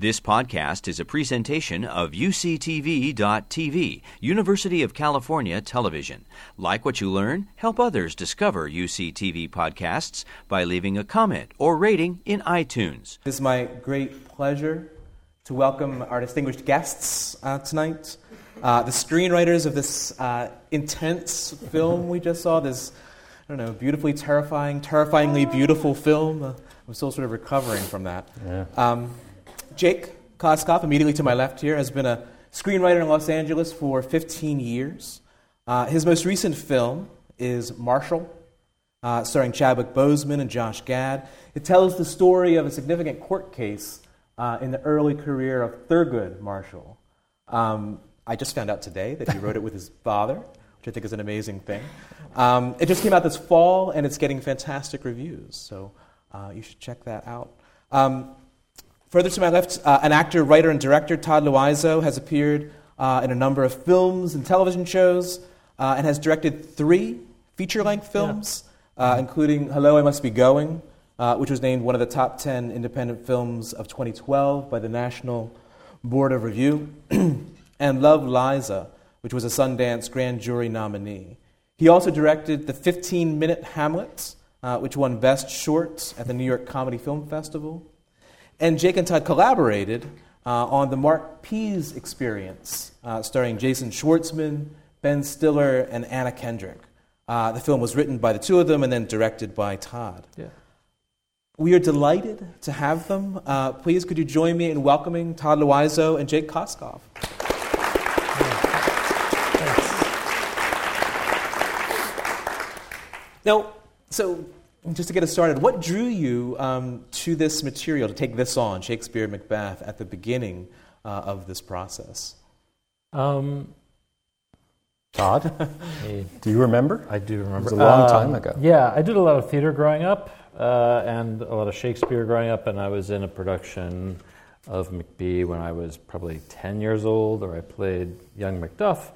This podcast is a presentation of UCTV.tv, University of California Television. Like what you learn? Help others discover UCTV podcasts by leaving a comment or rating in iTunes. It is my great pleasure to welcome our distinguished guests uh, tonight. Uh, the screenwriters of this uh, intense film we just saw, this, I don't know, beautifully terrifying, terrifyingly beautiful film. Uh, I'm still sort of recovering from that. Yeah. Um, Jake Koskoff, immediately to my left here, has been a screenwriter in Los Angeles for 15 years. Uh, his most recent film is Marshall, uh, starring Chadwick Boseman and Josh Gad. It tells the story of a significant court case uh, in the early career of Thurgood Marshall. Um, I just found out today that he wrote it with his father, which I think is an amazing thing. Um, it just came out this fall, and it's getting fantastic reviews, so uh, you should check that out. Um, Further to my left, uh, an actor, writer, and director, Todd Louiso, has appeared uh, in a number of films and television shows uh, and has directed three feature length films, yeah. Uh, including Hello, I Must Be Going, uh, which was named one of the top 10 independent films of 2012 by the National Board of Review, and Love Liza, which was a Sundance Grand Jury nominee. He also directed the 15 minute Hamlet, uh, which won Best Short at the New York Comedy Film Festival. And Jake and Todd collaborated uh, on the Marc Pease experience, uh, starring Jason Schwartzman, Ben Stiller, and Anna Kendrick. Uh, the film was written by the two of them and then directed by Todd. Yeah. We are delighted to have them. Uh, please, could you join me in welcoming Todd Louiso and Jake Koskoff? Now, so just to get us started, what drew you um, to this material, to take this on, Shakespeare Macbeth, at the beginning uh, of this process? Um, Todd, do you remember? I do remember. It was a long um, time ago. Yeah, I did a lot of theater growing up uh, and a lot of Shakespeare growing up, and I was in a production of Macbeth when I was probably 10 years old, or I played young Macduff,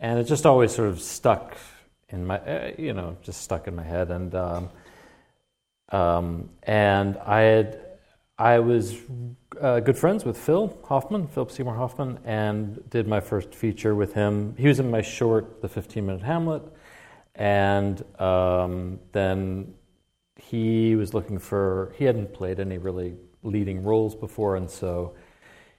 and it just always sort of stuck in my, uh, you know, just stuck in my head. And um, um, and I had, I was uh, good friends with Phil Hoffman, Philip Seymour Hoffman, and did my first feature with him. He was in my short, The 15 Minute Hamlet, and um, then he was looking for, he hadn't played any really leading roles before, and so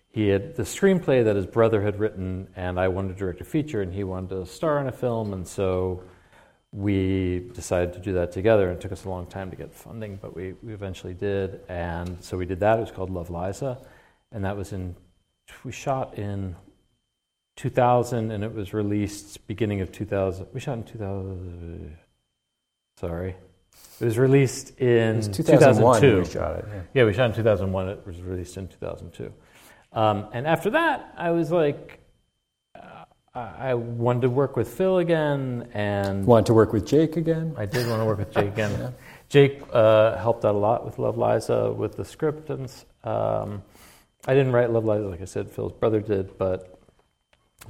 he had the screenplay that his brother had written, and I wanted to direct a feature, and he wanted to star in a film, and so we decided to do that together. And it took us a long time to get funding, but we, we eventually did. And so we did that. It was called Love Liza. And that was in, we shot in 2000 and it was released beginning of 2000. We shot in 2000, sorry. It was released in was 2001 2002. we shot it, yeah. yeah, we shot in 2001. It was released in 2002. Um, and after that, I was like, I wanted to work with Phil again, and wanted to work with Jake again? I did want to work with Jake again. yeah. Jake uh, helped out a lot with Love Liza with the script, and um, I didn't write Love Liza, like I said, Phil's brother did, but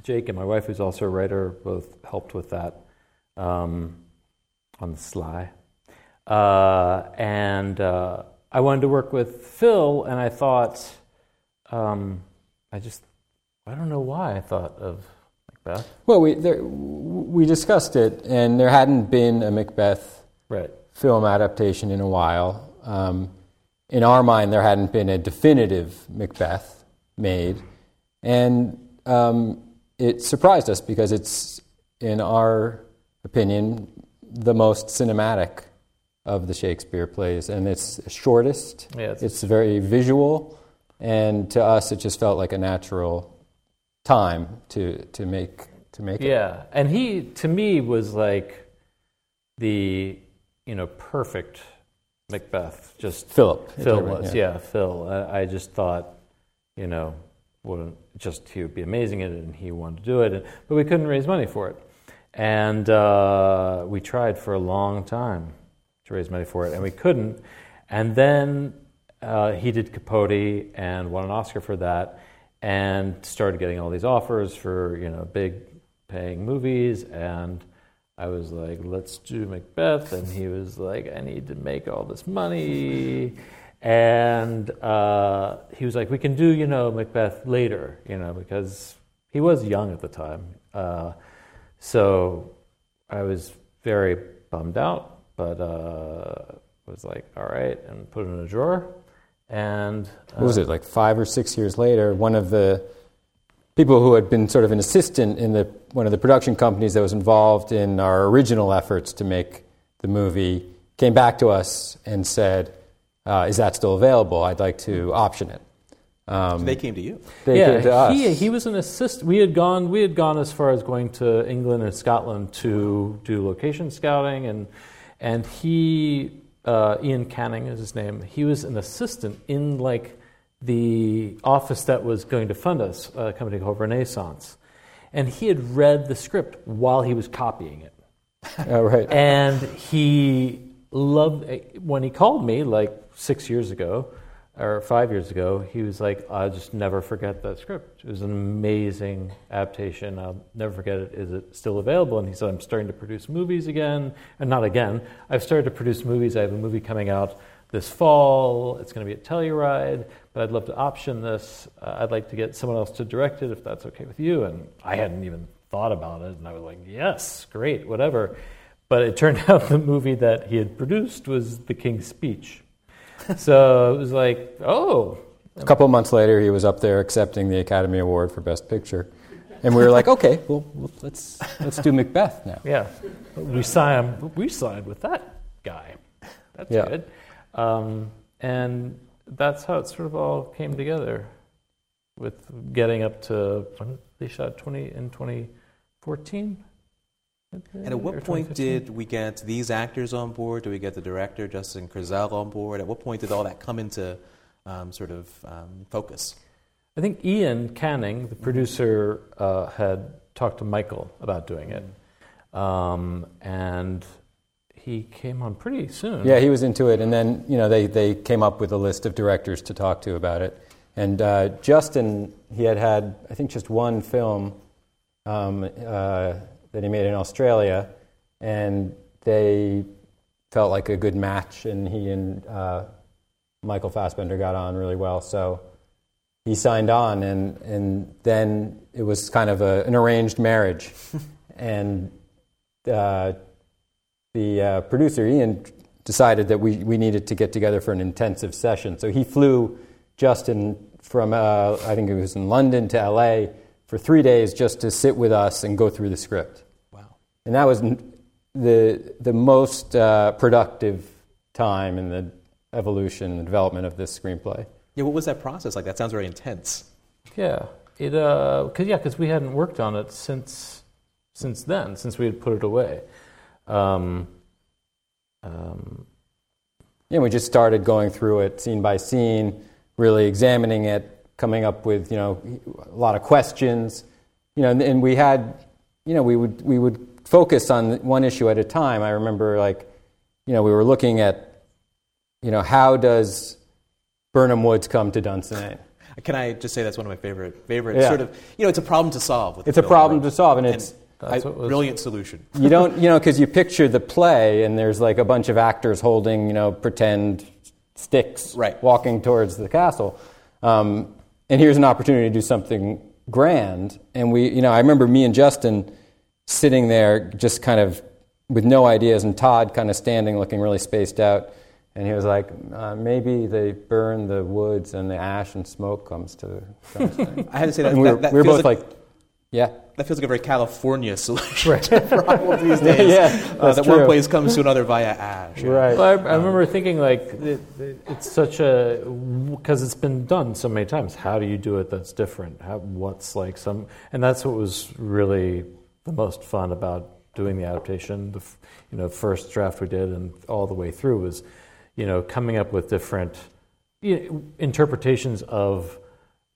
Jake and my wife, who's also a writer, both helped with that um, on the sly. Uh, and uh, I wanted to work with Phil, and I thought, um, I just, I don't know why I thought of Well, we there, we discussed it, and there hadn't been a Macbeth Right. film adaptation in a while. Um, in our mind, there hadn't been a definitive Macbeth made, and um, it surprised us because it's, in our opinion, the most cinematic of the Shakespeare plays, and it's shortest. Yeah, it's- it's very visual, and to us, it just felt like a natural time to to make to make it. Yeah, and he to me was like the you know perfect Macbeth. Just Philip. Phil was, yeah, Phil. I, I just thought, you know, wouldn't just he would be amazing at it, and he wanted to do it, and, but we couldn't raise money for it, and uh, we tried for a long time to raise money for it, and we couldn't, and then uh, he did Capote and won an Oscar for that, and started getting all these offers for you know big paying movies and I was like, let's do Macbeth. And he was like, I need to make all this money. And uh, he was like, "We can do, you know, Macbeth later, you know, because he was young at the time." Uh, so I was very bummed out, but uh, was like, "All right," and put it in a drawer. And what was it like five or six years later? One of the people who had been sort of an assistant in the one of the production companies that was involved in our original efforts to make the movie came back to us and said, uh, "Is that still available? I'd like to option it." Um, so they came to you. They yeah, came to us. He, he was an assistant. We had gone. We had gone as far as going to England and Scotland to do location scouting, and and he uh, Iain Canning is his name. He was an assistant in like the office that was going to fund us, a company called Renaissance, and he had read the script while he was copying it. oh, right. And he loved when he called me like six years ago or five years ago, he was like, I'll just never forget that script. It was an amazing adaptation. I'll never forget it. Is it still available? And he said, I'm starting to produce movies again. And not again. I've started to produce movies. I have a movie coming out this fall. It's going to be at Telluride, but I'd love to option this. Uh, I'd like to get someone else to direct it if that's okay with you. And I hadn't even thought about it. And I was like, yes, great, whatever. But it turned out the movie that he had produced was The King's Speech so it was like, oh. A couple of months later, he was up there accepting the Academy Award for Best Picture. And we were like, okay, well, let's, let's do Macbeth now. Yeah. We signed, we signed with that guy. That's yeah. good. Um, and that's how it sort of all came together with getting up to when they shot 20 in 2014 and at what point did we get these actors on board? Did we get the director, Justin Kurzel, on board? At what point did all that come into um, sort of um, focus? I think Iain Canning, the producer, uh, had talked to Michael about doing it. Um, and he came on pretty soon. Yeah, he was into it. And then, you know, they, they came up with a list of directors to talk to about it. And uh, Justin, he had had, I think, just one film. Um, uh, that he made in Australia, and they felt like a good match, and he and uh, Michael Fassbender got on really well. So he signed on, and, and then it was kind of a, an arranged marriage. and uh, the uh, producer, Iain, decided that we, we needed to get together for an intensive session. So he flew Justin from, uh, I think it was in London to LA for three days just to sit with us and go through the script. And that was the, the most uh, productive time in the evolution and the development of this screenplay. Yeah, what was that process like? That sounds very intense. Yeah, it uh, cause, yeah, because we hadn't worked on it since since then, since we had put it away. Um, um, yeah, we just started going through it scene by scene, really examining it, coming up with you know a lot of questions, you know, and, and we had, you know, we would we would focus on one issue at a time. I remember, like, you know, we were looking at, you know, how does Birnam Woods come to Dunsinane? Can I just say that's one of my favorite, favorite yeah. sort of, you know, it's a problem to solve. it's a problem to solve, and, and it's a brilliant solution. you don't, you know, because you picture the play, and there's like a bunch of actors holding, you know, pretend sticks, right. walking towards the castle. Um, and here's an opportunity to do something grand. And we, you know, I remember me and Justin sitting there just kind of with no ideas, and Todd kind of standing looking really spaced out. And he was like, uh, maybe they burn the woods and the ash and smoke comes to. I had to say that. And we were, that we were both like, like, yeah. That feels like a very California solution right. to problem these days. yeah, uh, that true. one place comes to another via ash. Yeah. Right. Well, I, I, remember thinking like it, it, it's such a because it's been done so many times. How do you do it that's different? How, what's like some and that's what was really the most fun about doing the adaptation. The you know first draft we did and all the way through was you know coming up with different you know, interpretations of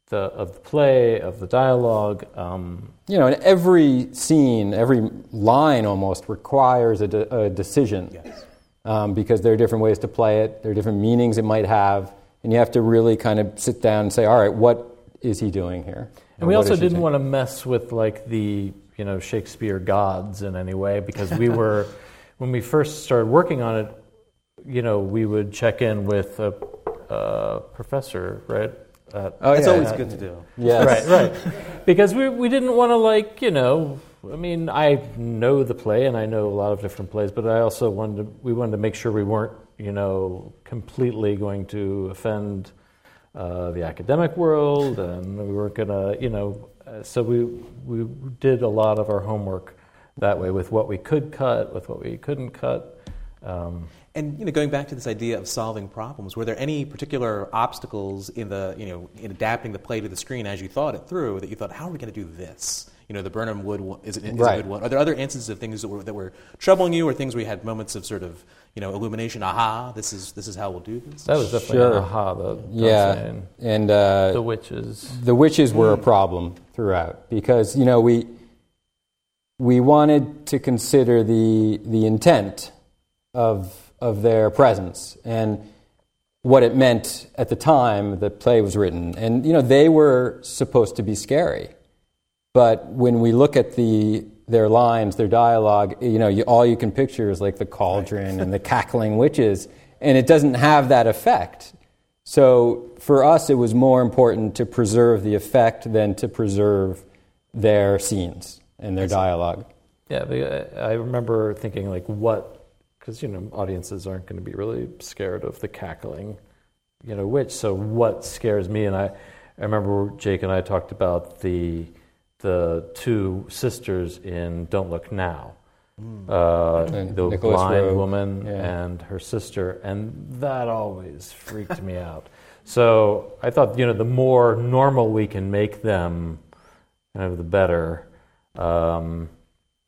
the of the play of the dialogue. Um, you know, and every scene, every line almost requires a, de- a decision. Yes. Um, because there are different ways to play it, there are different meanings it might have, and you have to really kind of sit down and say, all right, what is he doing here? And, and we also didn't want to mess with like the you know Shakespeare gods in any way because we were when we first started working on it, you know, we would check in with a, uh, professor, right? At, Oh, It's yeah. always good to do. Yeah, Right, right. Because we we didn't want to like you know. I mean, I know the play and I know a lot of different plays, but I also wanted to, we wanted to make sure we weren't you know completely going to offend uh, the academic world, and we weren't gonna you know. Uh, so we we did a lot of our homework that way with what we could cut, with what we couldn't cut. Um, And you know, going back to this idea of solving problems, were there any particular obstacles in the you know in adapting the play to the screen as you thought it through that you thought, how are we going to do this? You know, the Birnam Wood one, is, it, is Right. a good one. Are there other instances of things that were that were troubling you, or things where you had moments of sort of you know illumination? Aha, this is this is how we'll do this. that was definitely Sure. an aha. The Yeah. Dunsinane, And uh, the witches. the witches were a problem throughout because you know we we wanted to consider the the intent of of their presence and what it meant at the time the play was written and you know they were supposed to be scary but when we look at the their lines their dialogue you know you, all you can picture is like the cauldron and the cackling witches and it doesn't have that effect so for us, it was more important to preserve the effect than to preserve their scenes and their dialogue. Yeah, the- uh, I remember thinking like, what? Because you know, audiences aren't going to be really scared of the cackling, you know, witch. So what scares me? And I, I remember Jake and I talked about the the two sisters in Don't Look Now, uh, the Nicolas blind Roeg, woman yeah. and her sister, and that always freaked me out. So I thought, you know, the more normal we can make them, kind of the better. Um,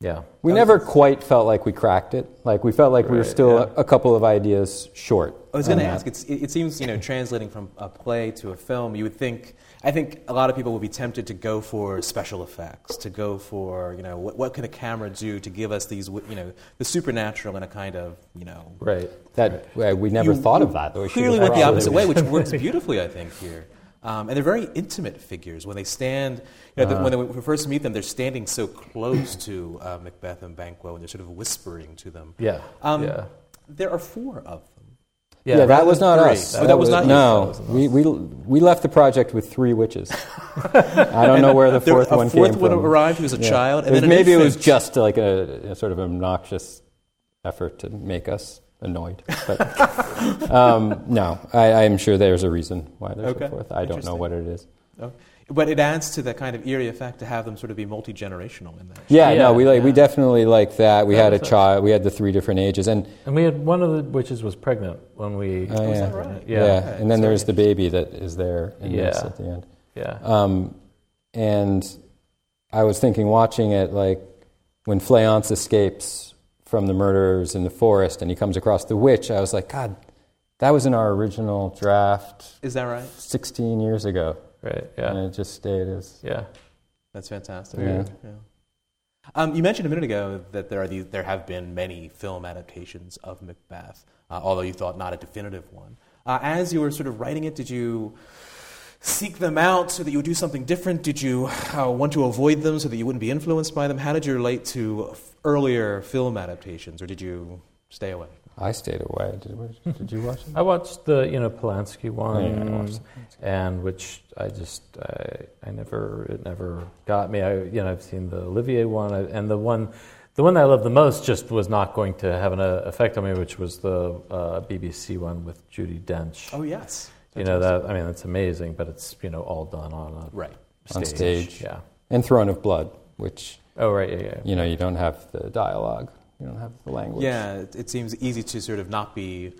yeah. We never quite felt like we cracked it. Like we felt like we were still yeah. a, a couple of ideas short. I was going to ask. It's, it, it seems you know translating from a play to a film. You would think. I think a lot of people will be tempted to go for special effects, to go for you know what, what can a camera do to give us these you know the supernatural in a kind of you know. Right. That well, we never You- thought of that. though. We Clearly went the opposite way, which works beautifully, I think here. Um, and they're very intimate figures when they stand. You know, the, when, they, when we first meet them, they're standing so close to uh, Macbeth and Banquo, and they're sort of whispering to them. Yeah. Um, yeah. There are four of them. Yeah, that was not three. us. Oh, that was not you. No, we, we we left the project with three witches. I don't know where the There- fourth a one fourth came one from. arrived who was a Yeah. child, and It was- maybe it was just like a, a sort of obnoxious effort to make us annoyed. But um, no, I, I'm sure there's a reason why there's Okay. a fourth. I don't know what it is. Oh. But it adds to the kind of eerie effect to have them sort of be multi generational in that. Yeah, Yeah, no, we like we definitely like that. We That had a child. We had the three different ages, and And we had one of the witches was pregnant when we. Oh, is yeah. that right? yeah, Yeah. Okay, and then sorry. there's the baby that is there in this Yeah. at the end. Yeah. Um, and I was thinking, watching it, like when Fleance escapes from the murderers in the forest and he comes across the witch, I was like, God, that was in our original draft Is that right? 16 years ago. Right. Yeah. And it just stayed as. Yeah. That's fantastic. Yeah. Um, you mentioned a minute ago that there are these, there have been many film adaptations of Macbeth, uh, although you thought not a definitive one. Uh, as you were sort of writing it, did you seek them out so that you would do something different? Did you uh, want to avoid them so that you wouldn't be influenced by them? How did you relate to f- earlier film adaptations, or did you stay away? I stayed away. Did, did you watch it? I watched the you know Polanski one, yeah, I watched and which I just I, I never it never got me. I you know I've seen the Olivier one, and the one the one that I loved the most just was not going to have an uh, effect on me, which was the uh, BBC one with Judi Dench. Oh yes, you know that I mean it's amazing, but it's you know all done on a right. stage. On stage. Yeah. And Throne of Blood, which, Oh right. Yeah. Yeah. you know, you don't have the dialogue, you don't have the language. Yeah, it, it seems easy to sort of not be,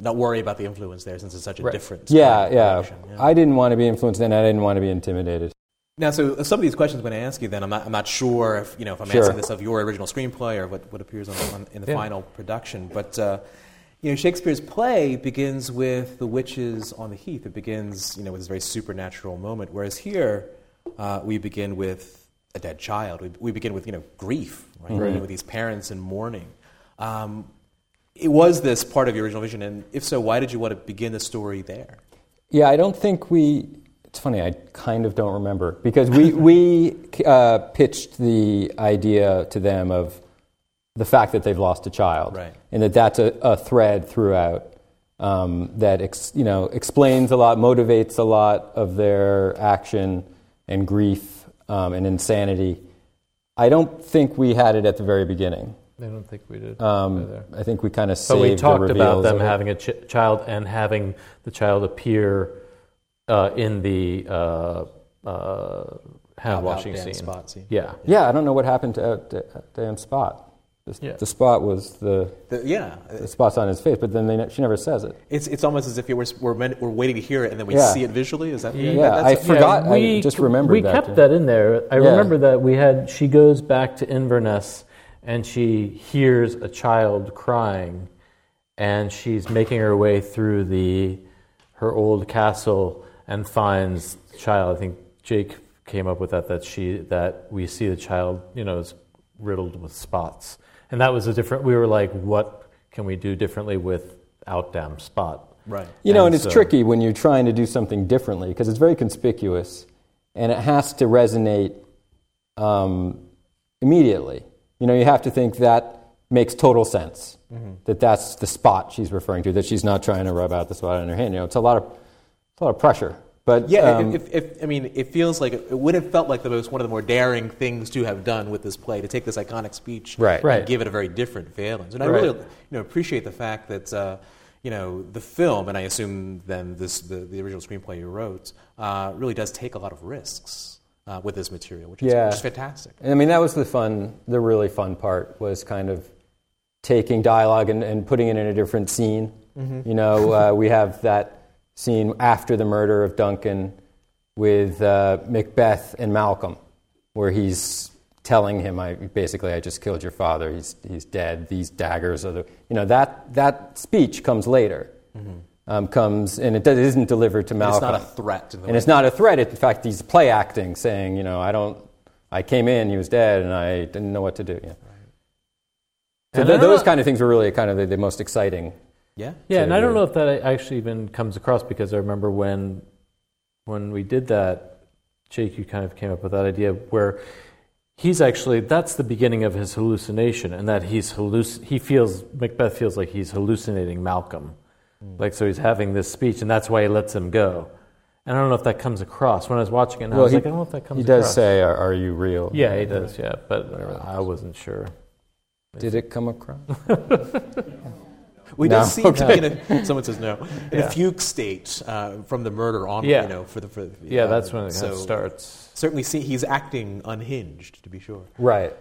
not worry about the influence there since it's such a Right. different. Yeah, yeah. yeah. I didn't want to be influenced and I didn't want to be intimidated. Now, so uh, some of these questions when I'm going to ask you, then I'm not, I'm not sure if you know if I'm Sure. asking this of your original screenplay or what, what appears on, on, in the Yeah. final production. But uh, you know, Shakespeare's play begins with the witches on the heath. It begins, you know, with this very supernatural moment. Whereas here, uh, we begin with a dead child. We, we begin with you know grief, right? With these parents in mourning. Um, it was this part of your original vision, and if so, why did you want to begin the story there? Yeah, I don't think we. It's funny, I kind of don't remember because we, we uh, pitched the idea to them of the fact that they've lost a child. Right. And that that's a, a thread throughout um, that ex, you know explains a lot, motivates a lot of their action and grief um, and insanity. I don't think we had it at the very beginning. I don't think we did. Um. I think we kind of But saved we the talked about reveals them of it. having a ch- child and having the child appear uh, in the uh, uh, hand washing scene. spot scene. Yeah. Yeah, I don't know what happened to, to, to damn Spot. The, Yeah. the spot was the, The- yeah, the spot's on his face, but then they, ne- she never says it. it's it's almost as if we're we're, meant, we're waiting to hear it and then we Yeah. see it visually. Is that Yeah, Yeah, I that's- forgot. we I just remembered We that. kept too. that in there. I Yeah. remember that we had. She goes back to Inverness, and she hears a child crying, and she's making her way through the her old castle and finds the child. I think Jake came up with that. That she that we see the child, you know, is riddled with spots, and that was a different. We were like, what can we do differently with Outdam Spot? right. You know, And and it's so- tricky when you're trying to do something differently because it's very conspicuous and it has to resonate um, immediately. You know, you have to think that makes total sense. Mm-hmm. That that's the spot she's referring to. That she's not trying to rub out the spot on her hand. You know, it's a lot of it's a lot of pressure. But Yeah, um, if, if, I mean, it feels like it would have felt like the most one of the more daring things to have done with this play to take this iconic speech Right. and Right. give it a very different valence. And I Right. really, you know, appreciate the fact that uh, you know the film, and I assume then this the, the original screenplay you wrote uh, really does take a lot of risks uh, with this material, which is, Yeah. which is fantastic. And I mean, that was the fun, the really fun part was kind of taking dialogue and, and putting it in a different scene. You know, uh, we have that scene after the murder of Duncan with uh, Macbeth and Malcolm, where he's telling him, "I basically I just killed your father. He's he's dead. These daggers are the you know that that speech comes later." Um, comes and it does, isn't delivered to And Malcolm. it's not a threat. And way- it's not a threat. In fact, he's play acting, saying, you know, I don't, I came in, he was dead, and I didn't know what to do. Yeah. So th- those know- kind of things were really kind of the, the most exciting. Yeah. Yeah, to and I don't know if that actually even comes across because I remember when when we did that, Jake, you kind of came up with that idea where he's actually that's the beginning of his hallucination, and that he's halluc- he feels Macbeth feels like he's hallucinating Malcolm, hmm. like so he's having this speech, and that's why he lets him go. And I don't know if that comes across when I was watching it. And I was he, like, I don't know if that comes. he does across. say, are, are you real? Yeah, he does. Yeah, but I wasn't sure. Did it come across? We No. did see Okay. in a, someone says no in Yeah. a fugue state uh, from the murder on. Yeah. You know, for the for, Yeah, uh, that's when it kind so of starts. Certainly, see, he's acting unhinged, to be sure. right.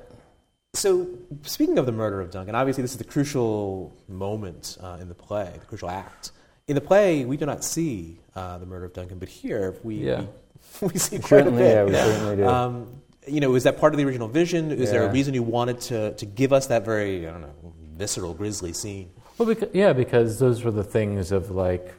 So, speaking of the murder of Duncan, obviously this is the crucial moment uh, in the play, the crucial act. In the play, we do not see uh, the murder of Duncan, but here we Yeah. we, we see quite Certainly, a bit. yeah, we certainly do. Um, you know, is that part of the original vision? Is there a reason you wanted to, to give us that very, I don't know, visceral, grisly scene? Well, because, yeah, because those were the things of like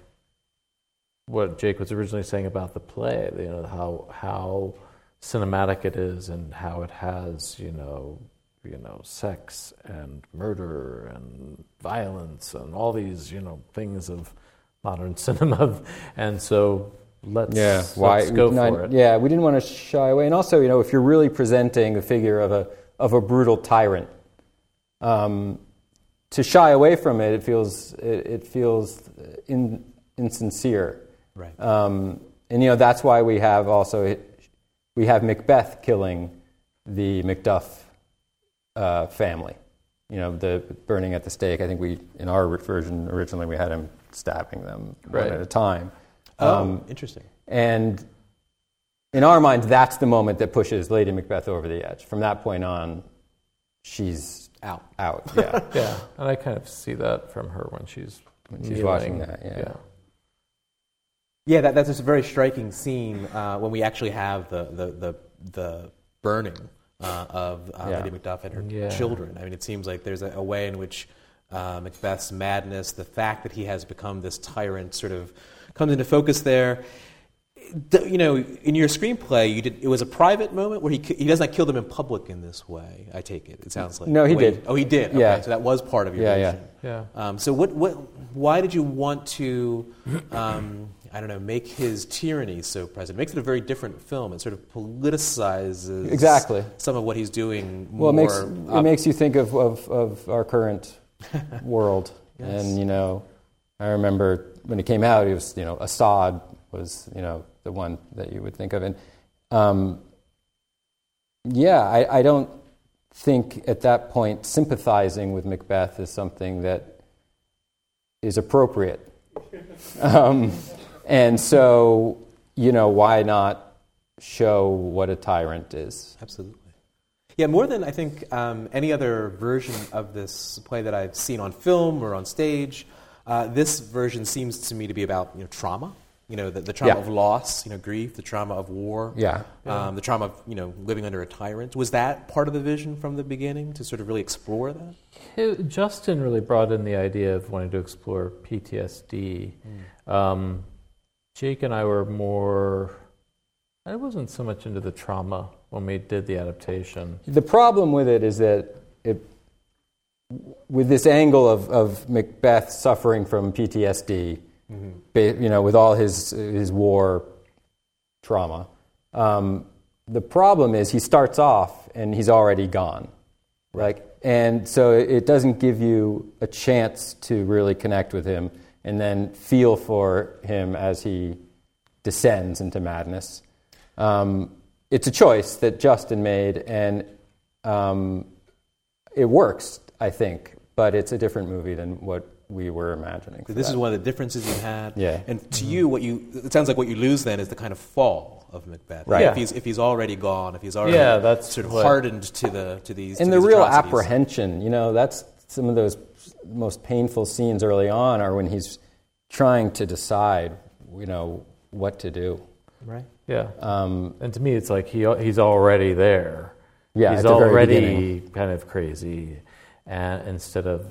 what Jake was originally saying about the play. You know how how cinematic it is and how it has you know you know sex and murder and violence and all these you know things of modern cinema. And so let's Yeah. Why? let's go not- for it. Yeah, we didn't want to shy away. And also, you know, if you're really presenting the figure of a of a brutal tyrant, um, to shy away from it, it feels it, it feels in, insincere. Right. Um, and you know that's why we have also we have Macbeth killing the Macduff uh, family. You know, the burning at the stake. I think we in our version originally we had him stabbing them Right. one at a time. oh, Um, interesting. and in our minds, that's the moment that pushes Lady Macbeth over the edge. From that point on, she's Out. out. Yeah. Yeah, and I kind of see that from her when she's When she's kneeling. watching that, yeah. Yeah, that, that's just a very striking scene uh, when we actually have the, the, the, the burning uh, of uh, Yeah. Lady Macduff and her Yeah. children. I mean, it seems like there's a, a way in which uh, Macbeth's madness, the fact that he has become this tyrant, sort of comes into focus there. The- you know, in your screenplay, you did, it was a private moment where he, he does not kill them in public in this way, I take it. It sounds like. No, he The way- did. Oh, he did? Okay, Yeah. so that was part of your Yeah, yeah. vision. Yeah. Um, so what, what, why did you want to, um, I don't know, make his tyranny so present? It makes it a very different film. It sort of politicizes Exactly. some of what he's doing. Well, it more makes, it makes you think of, of, of our current world. Yes. And, you know, I remember when it came out, it was you know Assad was you know the one that you would think of, and um, yeah, I, I don't think at that point sympathizing with Macbeth is something that is appropriate. Um, and so, you know, why not show what a tyrant is? Absolutely. Yeah, more than I think um, any other version of this play that I've seen on film or on stage, uh, this version seems to me to be about you know, trauma. You know, the, the trauma Yeah. of loss, you know, grief, the trauma of war, Yeah. um, the trauma of you know living under a tyrant. Was that part of the vision from the beginning to sort of really explore that? It- Justin really brought in the idea of wanting to explore PTSD. Um, Jake and I were more. I wasn't so much into the trauma when we did the adaptation. The problem with it is that it, with this angle of, of Macbeth suffering from PTSD, ba- you know, with all his, his war trauma, um, the problem is he starts off and he's already gone. Like, and so it doesn't give you a chance to really connect with him and then feel for him as he descends into madness. Um, it's a choice that Justin made, and um, it works, I think, but it's a different movie than what we were imagining. for This is one of the differences you had. Yeah. And to you, what you it sounds like what you lose then is the kind of fall of Macbeth. Right. If he's if he's already gone, if he's already Yeah, that's sort of what- hardened to the to these and to the these real atrocities. apprehension you know that's some of those most painful scenes early on are when he's trying to decide you know what to do Right. Yeah. um, And to me, it's like he he's already there. Yeah, he's at the already beginning. kind of crazy, and instead of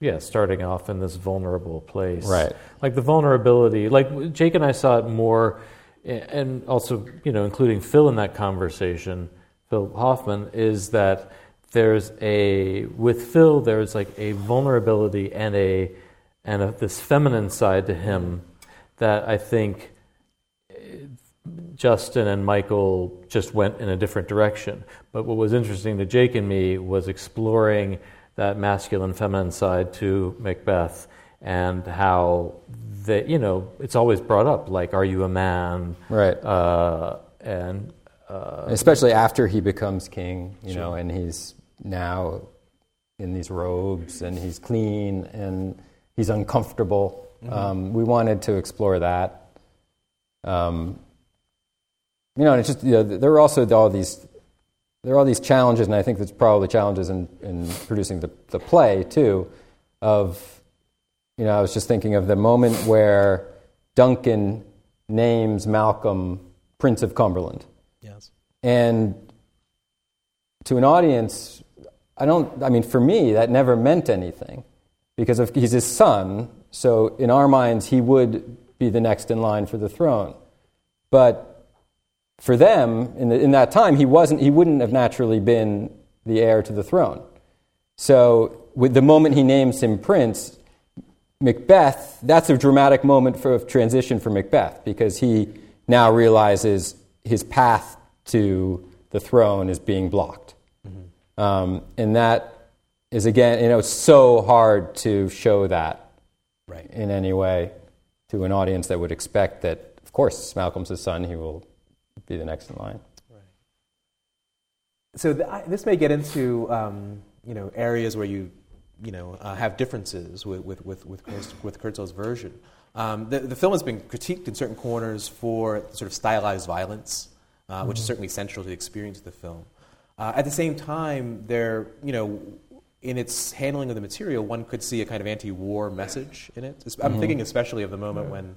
yeah, starting off in this vulnerable place, Right. Like the vulnerability, like Jake and I saw it more, and also you know, including Phil in that conversation, Phil Hoffman, is that there's a with Phil there's like a vulnerability and a and a, this feminine side to him that I think eh, Justin and Michael just went in a different direction. But what was interesting to Jake and me was exploring that masculine feminine side to Macbeth and how they, you know, it's always brought up like, are you a man? right. Uh, and uh, especially after he becomes king you know and he's now in these robes and he's clean and he's uncomfortable. Um, we wanted to explore that. Um, you know and it's just you know, there are also all these there are all these challenges and i think there's probably challenges in, in producing the, the play too of you know i was just thinking of the moment where duncan names malcolm prince of cumberland Yes. and to an audience, I don't, I mean, for me, that never meant anything because of, he's his son. So in our minds, he would be the next in line for the throne. But for them, in, the, in that time, he, wasn't, he wouldn't have naturally been the heir to the throne. So with the moment he names him prince, Macbeth, that's a dramatic moment for, of transition for Macbeth because he now realizes his path to the throne is being blocked. Um, and that is, again, you know, it's so hard to show that Right. in any way to an audience that would expect that, of course, Malcolm's his son, he will be the next in line. Right. So th- I, this may get into um, you know areas where you you know uh, have differences with with with with, with Kurzel's version. Um, the, the film has been critiqued in certain corners for sort of stylized violence, uh, which is certainly central to the experience of the film. Uh, at the same time, there you know. In its handling of the material, one could see a kind of anti-war message in it. I'm thinking especially of the moment when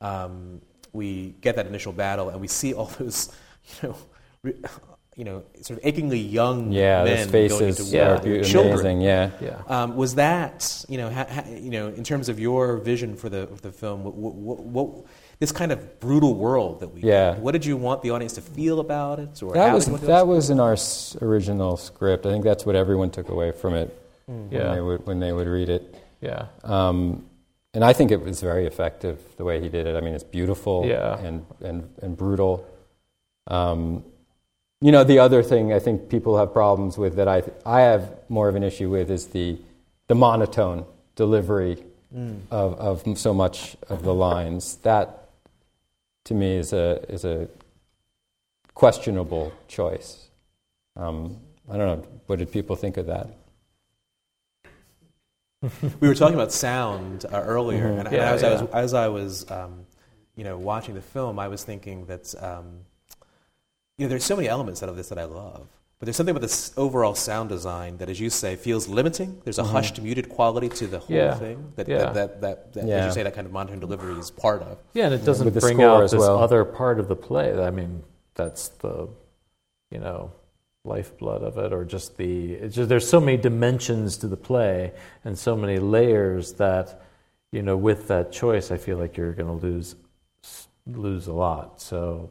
um, we get that initial battle and we see all those, you know, re- you know, sort of achingly young Yeah, men those going faces into war, are beau- children. Yeah. yeah. Um, was that you know ha, ha, you know in terms of your vision for the of the film what, what, what this kind of brutal world that we Yeah. get, what did you want the audience to feel about it or That was did you that was in our s- original script. I think that's what everyone took away from it when Yeah. they would when they would read it. yeah. Um, and I think it was very effective the way he did it. I mean, it's beautiful Yeah. and, and, and brutal. Um, you know, the other thing I think people have problems with that I, I have more of an issue with is the, the monotone delivery of, of so much of the lines. That, to me, is a, is a questionable choice. Um, I don't know. What did people think of that? we were talking about sound uh, earlier, and, and Yeah, as, I was, as I was, um, you know, watching the film, I was thinking that, um, you know, there's so many elements out of this that I love, but there's something about this overall sound design that, as you say, feels limiting. There's a hushed, muted quality to the whole Yeah. thing that, Yeah. that, that, that, that Yeah. as you say, that kind of monotone delivery is part of. Yeah, and it doesn't with bring out as this well. other part of the play. I mean, that's the, you know, lifeblood of it, or just the. It's just there's so many dimensions to the play and so many layers that, you know, with that choice, I feel like you're going to lose lose a lot. So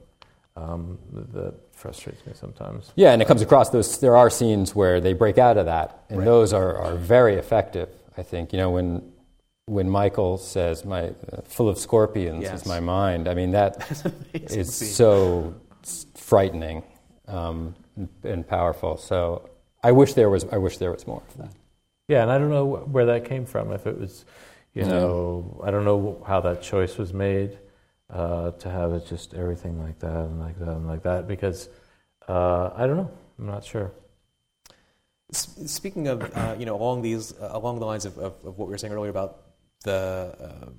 um, that frustrates me sometimes. Yeah, and it comes across those. There are scenes where they break out of that, and Right. those are, are very effective. I think you know when when Michael says, "My uh, full of scorpions Yes. is my mind." I mean that is scene. so frightening um, and powerful. So I wish there was. I wish there was more of that. Yeah, and I don't know where that came from. If it was, you Yeah. know, I don't know how that choice was made uh, to have it just everything like that and like that and like that because uh, I don't know. I'm not sure. Speaking of, uh, you know, along these, uh, along the lines of, of, of what we were saying earlier about the uh,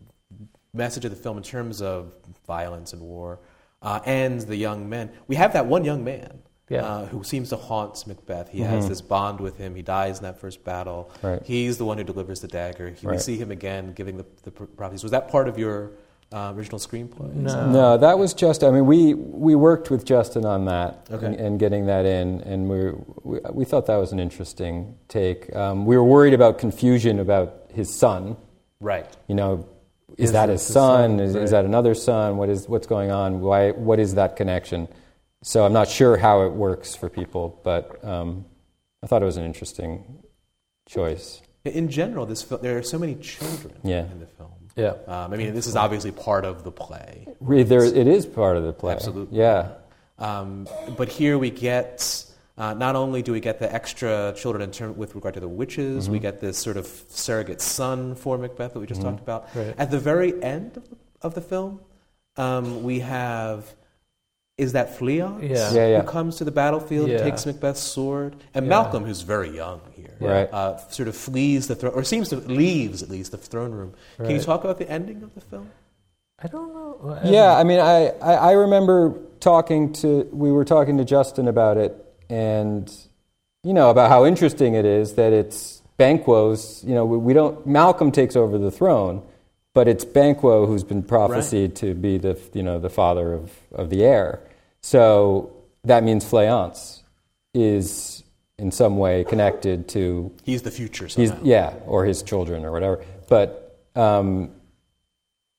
message of the film in terms of violence and war, uh, and the young men, we have that one young man Yeah. uh, who seems to haunt Macbeth. He has this bond with him. He dies in that first battle. Right. He's the one who delivers the dagger. He, We see him again giving the, the prophecies. Was that part of your uh, original screenplay? No. No, that was just. I mean, we we worked with Justin on that Okay. and, and getting that in, and we, we we thought that was an interesting take. Um, we were worried about confusion about his son. Right. You know, is Is that his his son? son? Is, Right. is that another son? What is what's going on? Why? What is that connection? So I'm not sure how it works for people, but um, I thought it was an interesting choice. In general, this fil- there are so many children Yeah. in the film. Yeah. Um, I mean, this is obviously part of the play. There, it is part of the play. Absolutely. Yeah. Um, but here we get uh, not only do we get the extra children in term, with regard to the witches, Mm-hmm. we get this sort of surrogate son for Macbeth that we just talked about. Right. At the very end of the, of the film, um, we have is that Fleon Yeah. Yeah, yeah. who comes to the battlefield and takes Macbeth's sword, and Yeah. Malcolm, who's very young here, Right. uh, sort of flees the throne, or seems to leaves at least the throne room. Can you talk about the ending of the film? I don't know. Yeah, I mean, I, I, I remember talking to, we were talking to Justin about it, and, you know, about how interesting it is that it's Banquo's, you know, we, we don't, Malcolm takes over the throne, but it's Banquo who's been prophesied to be the, you know, the father of, of the heir. So that means Fleance is in some way connected to He's the future He's, somehow. yeah, or his children or whatever. But um,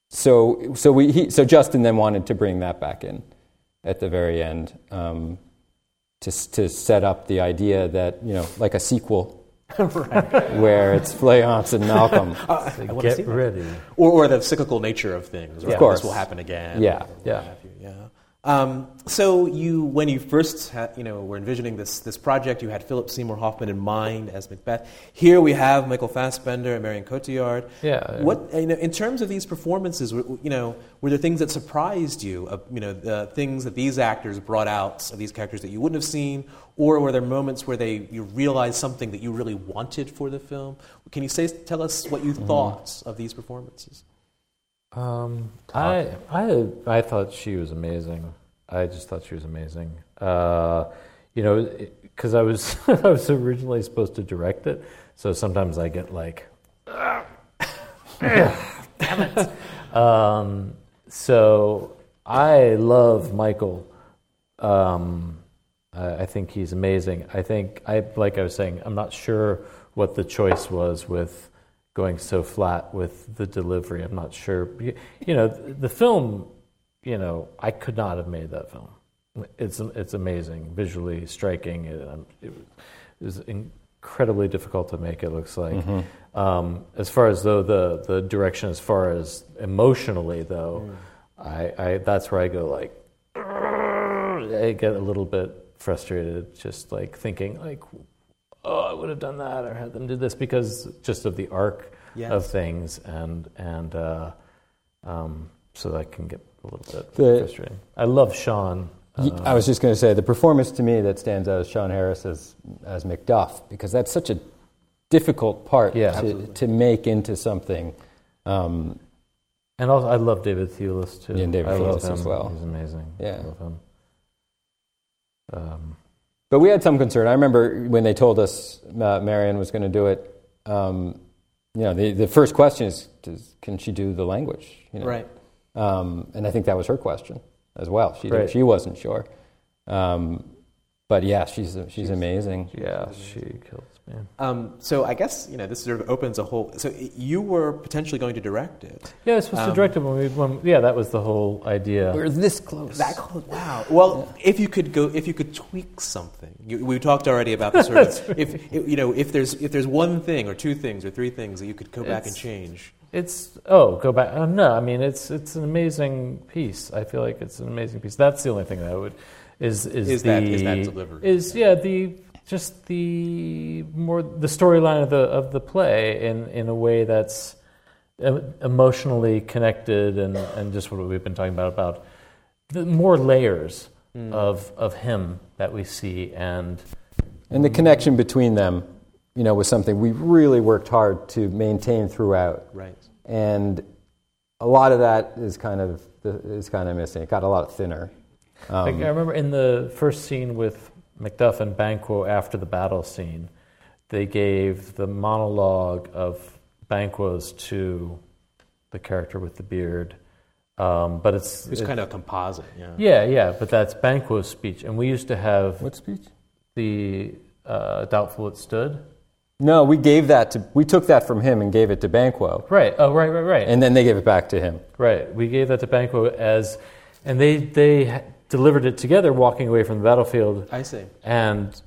so so we he, so Justin then wanted to bring that back in at the very end um, to to set up the idea that you know like a sequel. where it's Fleance and Malcolm. Uh, I wanna Get ready. or, or the cyclical nature of things. Right? Of course. this will happen again. Yeah. or what Yeah. have you, yeah. Um, so you, when you first, had, you know, were envisioning this this project, you had Philip Seymour Hoffman in mind as Macbeth. Here we have Michael Fassbender and Marion Cotillard. Yeah. What you know, in terms of these performances, you know, were there things that surprised you? Uh, you know, the things that these actors brought out of these characters that you wouldn't have seen, or were there moments where they you realized something that you really wanted for the film? Can you say tell us what you Mm-hmm. thought of these performances? Um, I, I, I thought she was amazing. I just thought she was amazing. Uh, you know, because I was I was originally supposed to direct it, so sometimes I get like, damn it. Um, so I love Michael. Um, I, I think he's amazing. I think I like I was saying. I'm not sure what the choice was with going so flat with the delivery. I'm not sure. You know, the film. You know, I could not have made that film. It's it's amazing, visually striking. It, um, it was incredibly difficult to make. It looks like. Um, as far as though the the direction, as far as emotionally though, I, I that's where I go like. I get a little bit frustrated, just like thinking like, oh, I would have done that or had them do this because just of the arc Yes. of things, and and uh, um, so that can get a little bit The- frustrating. I love Sean. Uh, I was just going to say the performance to me that stands out is Sean Harris as as Macduff because that's such a difficult part Yeah. to, to make into something. Um, and also I love David Thewlis too. Yeah, and David I love Thewlis as him. well. He's amazing. Yeah. I love him. Um, but we had some concern. I remember when they told us uh, Marion was going to do it. Um, you know, the, the first question is, does, can she do the language? You know? Right. Um, and I think that was her question as well. She Right. she wasn't sure. Um, but yeah, she's she's amazing. yeah, she kills me. Um, so I guess you know this sort of opens a whole. So you were potentially going to direct it. Yeah, I was supposed Um, to direct it when we. When, yeah, that was the whole idea. We're this close. That close. Wow. Well, if you could go, if you could tweak something, you, we talked already about the sort of if if, you know if there's if there's one thing or two things or three things that you could go back and change. It's oh, go back. Uh, no, I mean it's it's an amazing piece. I feel like it's an amazing piece. That's the only thing that I would is is, Is the that- is that delivery. is yeah the just the more the storyline of the of the play in in a way that's emotionally connected and and just what we've been talking about about the more layers Hmm. of of him that we see and And the connection between them, you know, was something we really worked hard to maintain throughout. Right. And a lot of that is kind of is kind of missing. It got a lot thinner. Um, Like, I remember in the first scene with Macduff and Banquo after the battle scene, they gave the monologue of Banquo's to the character with the beard. Um, but it's, It's it- kind of a composite. Yeah. yeah, yeah. But that's Banquo's speech, and we used to have what speech? the uh, doubtful it stood. No, we gave that to. We took that from him and gave it to Banquo, Right. Oh, right, right, right. and then they gave it back to him. Right. We gave that to Banquo as, and they they ha- delivered it together, walking away from the battlefield, I see. and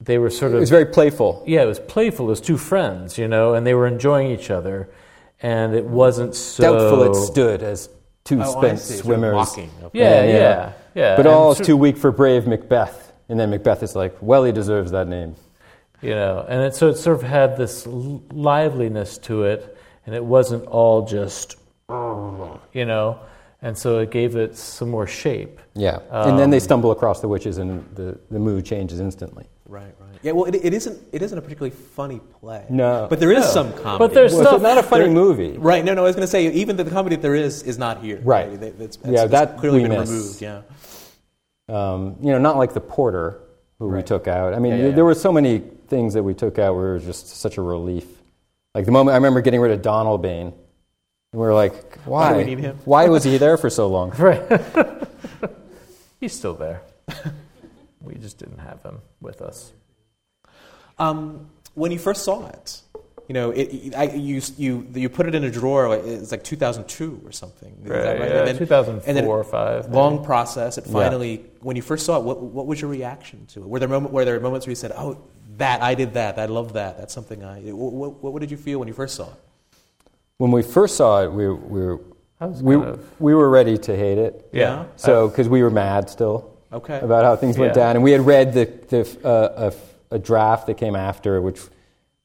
they were sort of. It was very playful. yeah, it was playful. It was two friends, you know, and they were enjoying each other, and it wasn't so Doubtful it stood as two Oh, spent see. Sort of swimmers. mocking. Okay. Yeah, Yeah, yeah, yeah. yeah. But And all is too weak for brave Macbeth. And then Macbeth is like, well, he deserves that name. you know, and it, so it sort of had this liveliness to it, and it wasn't all just, you know, and so it gave it some more shape. Yeah. and then they Um, stumble across the witches and the, the mood changes instantly. Right. Right. Yeah. Well, it, it isn't. It isn't a particularly funny play. No. But there is No. some comedy. But there's Well, stuff. it's not a funny there- movie. Right. No. No. I was going to say even the, the comedy that there is is not here. Right. It- it's- Yeah, it's that clearly we been miss. removed. Yeah. Um, you know, not like the porter who we took out. I mean, Yeah, yeah, there- yeah. were so many things that we took out where it was just such a relief. Like the moment I remember getting rid of Donalbain, and we were like, why? Why do we need him? Why was he there for so long? Right. He's still there. we just didn't have him with us. Um, when you first saw it, you know, it, I, you, you, you put it in a drawer. It's like 2002 or something. Is that right? Yeah, And then- 2004 and then or 5. long process. It Yeah. finally, when you first saw it, what, what was your reaction to it? Were there moment, were there moments where you said, "Oh, that I did that. I love that. That's something I." What, what, what did you feel when you first saw it? When we first saw it, we, we, were, we, of- we were ready to hate it. Yeah. So, because we were mad still Okay. about how things went Yeah. down. And we had read the, the, uh, a, a draft that came after, which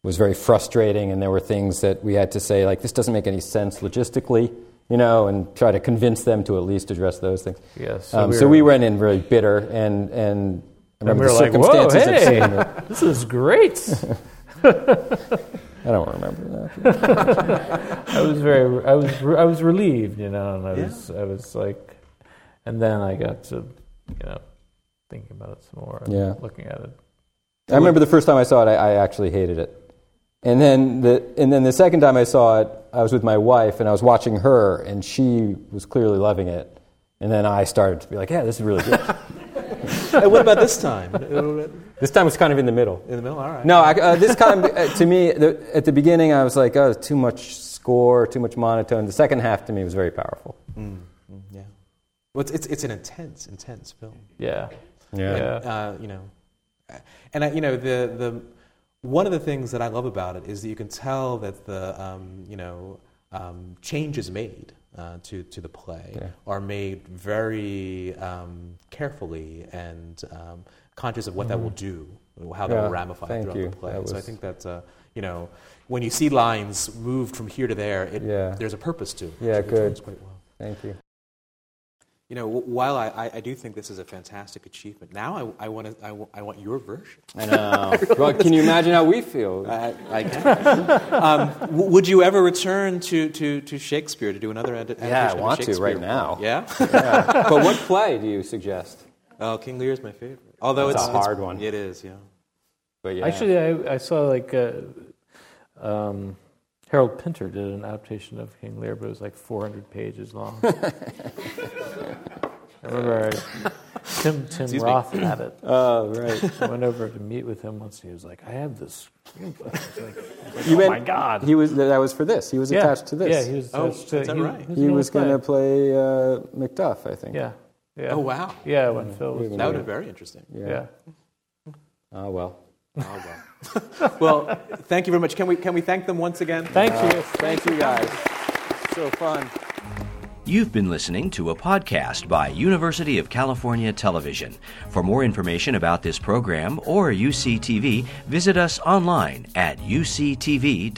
was very frustrating. And there were things that we had to say, like, this doesn't make any sense logistically, you know, and try to convince them to at least address those things. Yeah, So, so um, we so we went in very bitter. And, and I And remember we were the like, whoa, circumstances of hey, seeing it. this is great. I don't remember that. I was very, I was, I was relieved, you know, and I Yeah. was, I was like, and then I got to, you know, thinking about it some more, and Yeah. looking at it. I remember the first time I saw it, I, I actually hated it. And then, the, and then the second time I saw it, I was with my wife and I was watching her, and she was clearly loving it. And then I started to be like, yeah, this is really good. and what about this time? In this time was kind of in the middle. In the middle. All right. No, I, uh, this time, uh, to me, the, at the beginning, I was like, oh, too much score, too much monotone. The second half to me was very powerful. Mm, mm, yeah. Well, it's, it's it's an intense, intense film. Yeah, Yeah. Yeah. uh, you know, and I, you know the the one of the things that I love about it is that you can tell that the um, you know um, changes made uh, to, to the play Yeah. are made very um, carefully and um, conscious of what that will do, how that Mm-hmm. Yeah, will ramify thank throughout you. the play. That So I think that, uh, you know, when you see lines moved from here to there, it, Yeah. there's a purpose to it. Yeah, which good. works quite well. Thank you. You know, while I, I, I do think this is a fantastic achievement, now I, I, want, to, I, w- I want your version. I know. well, can you imagine how we feel? I, I can. um, w- would you ever return to, to, to Shakespeare to do another ad- adaptation Yeah, I of want to right now. Yeah? Yeah. but what play do you suggest? oh, King Lear is my favorite. Although It's it's, a it's- hard one. It is, yeah. But yeah. Actually, I, I saw like uh, um, Harold Pinter did an adaptation of King Lear, but it was like 400 pages long. I remember I, Tim Tim Excuse me. Roth had it. oh, right. I went over to meet with him once, and he was like, "I have this. I like, like, You "Oh meant- my god!" He was that was for this. He was yeah. attached to this. Yeah, he was. Oh, attached to, is that he, right? He was going to play uh, Macduff, I think. Yeah. Yeah. Oh, wow. Yeah, when Phil was. That would Yeah. be very interesting. Yeah. Yeah. Oh well. Oh, well. well, thank you very much. Can we, can we thank them once again? Thank you. Thank you guys. So fun. You've been listening to a podcast by University of California Television. For more information about this program or UCTV, visit us online at uctv.tv.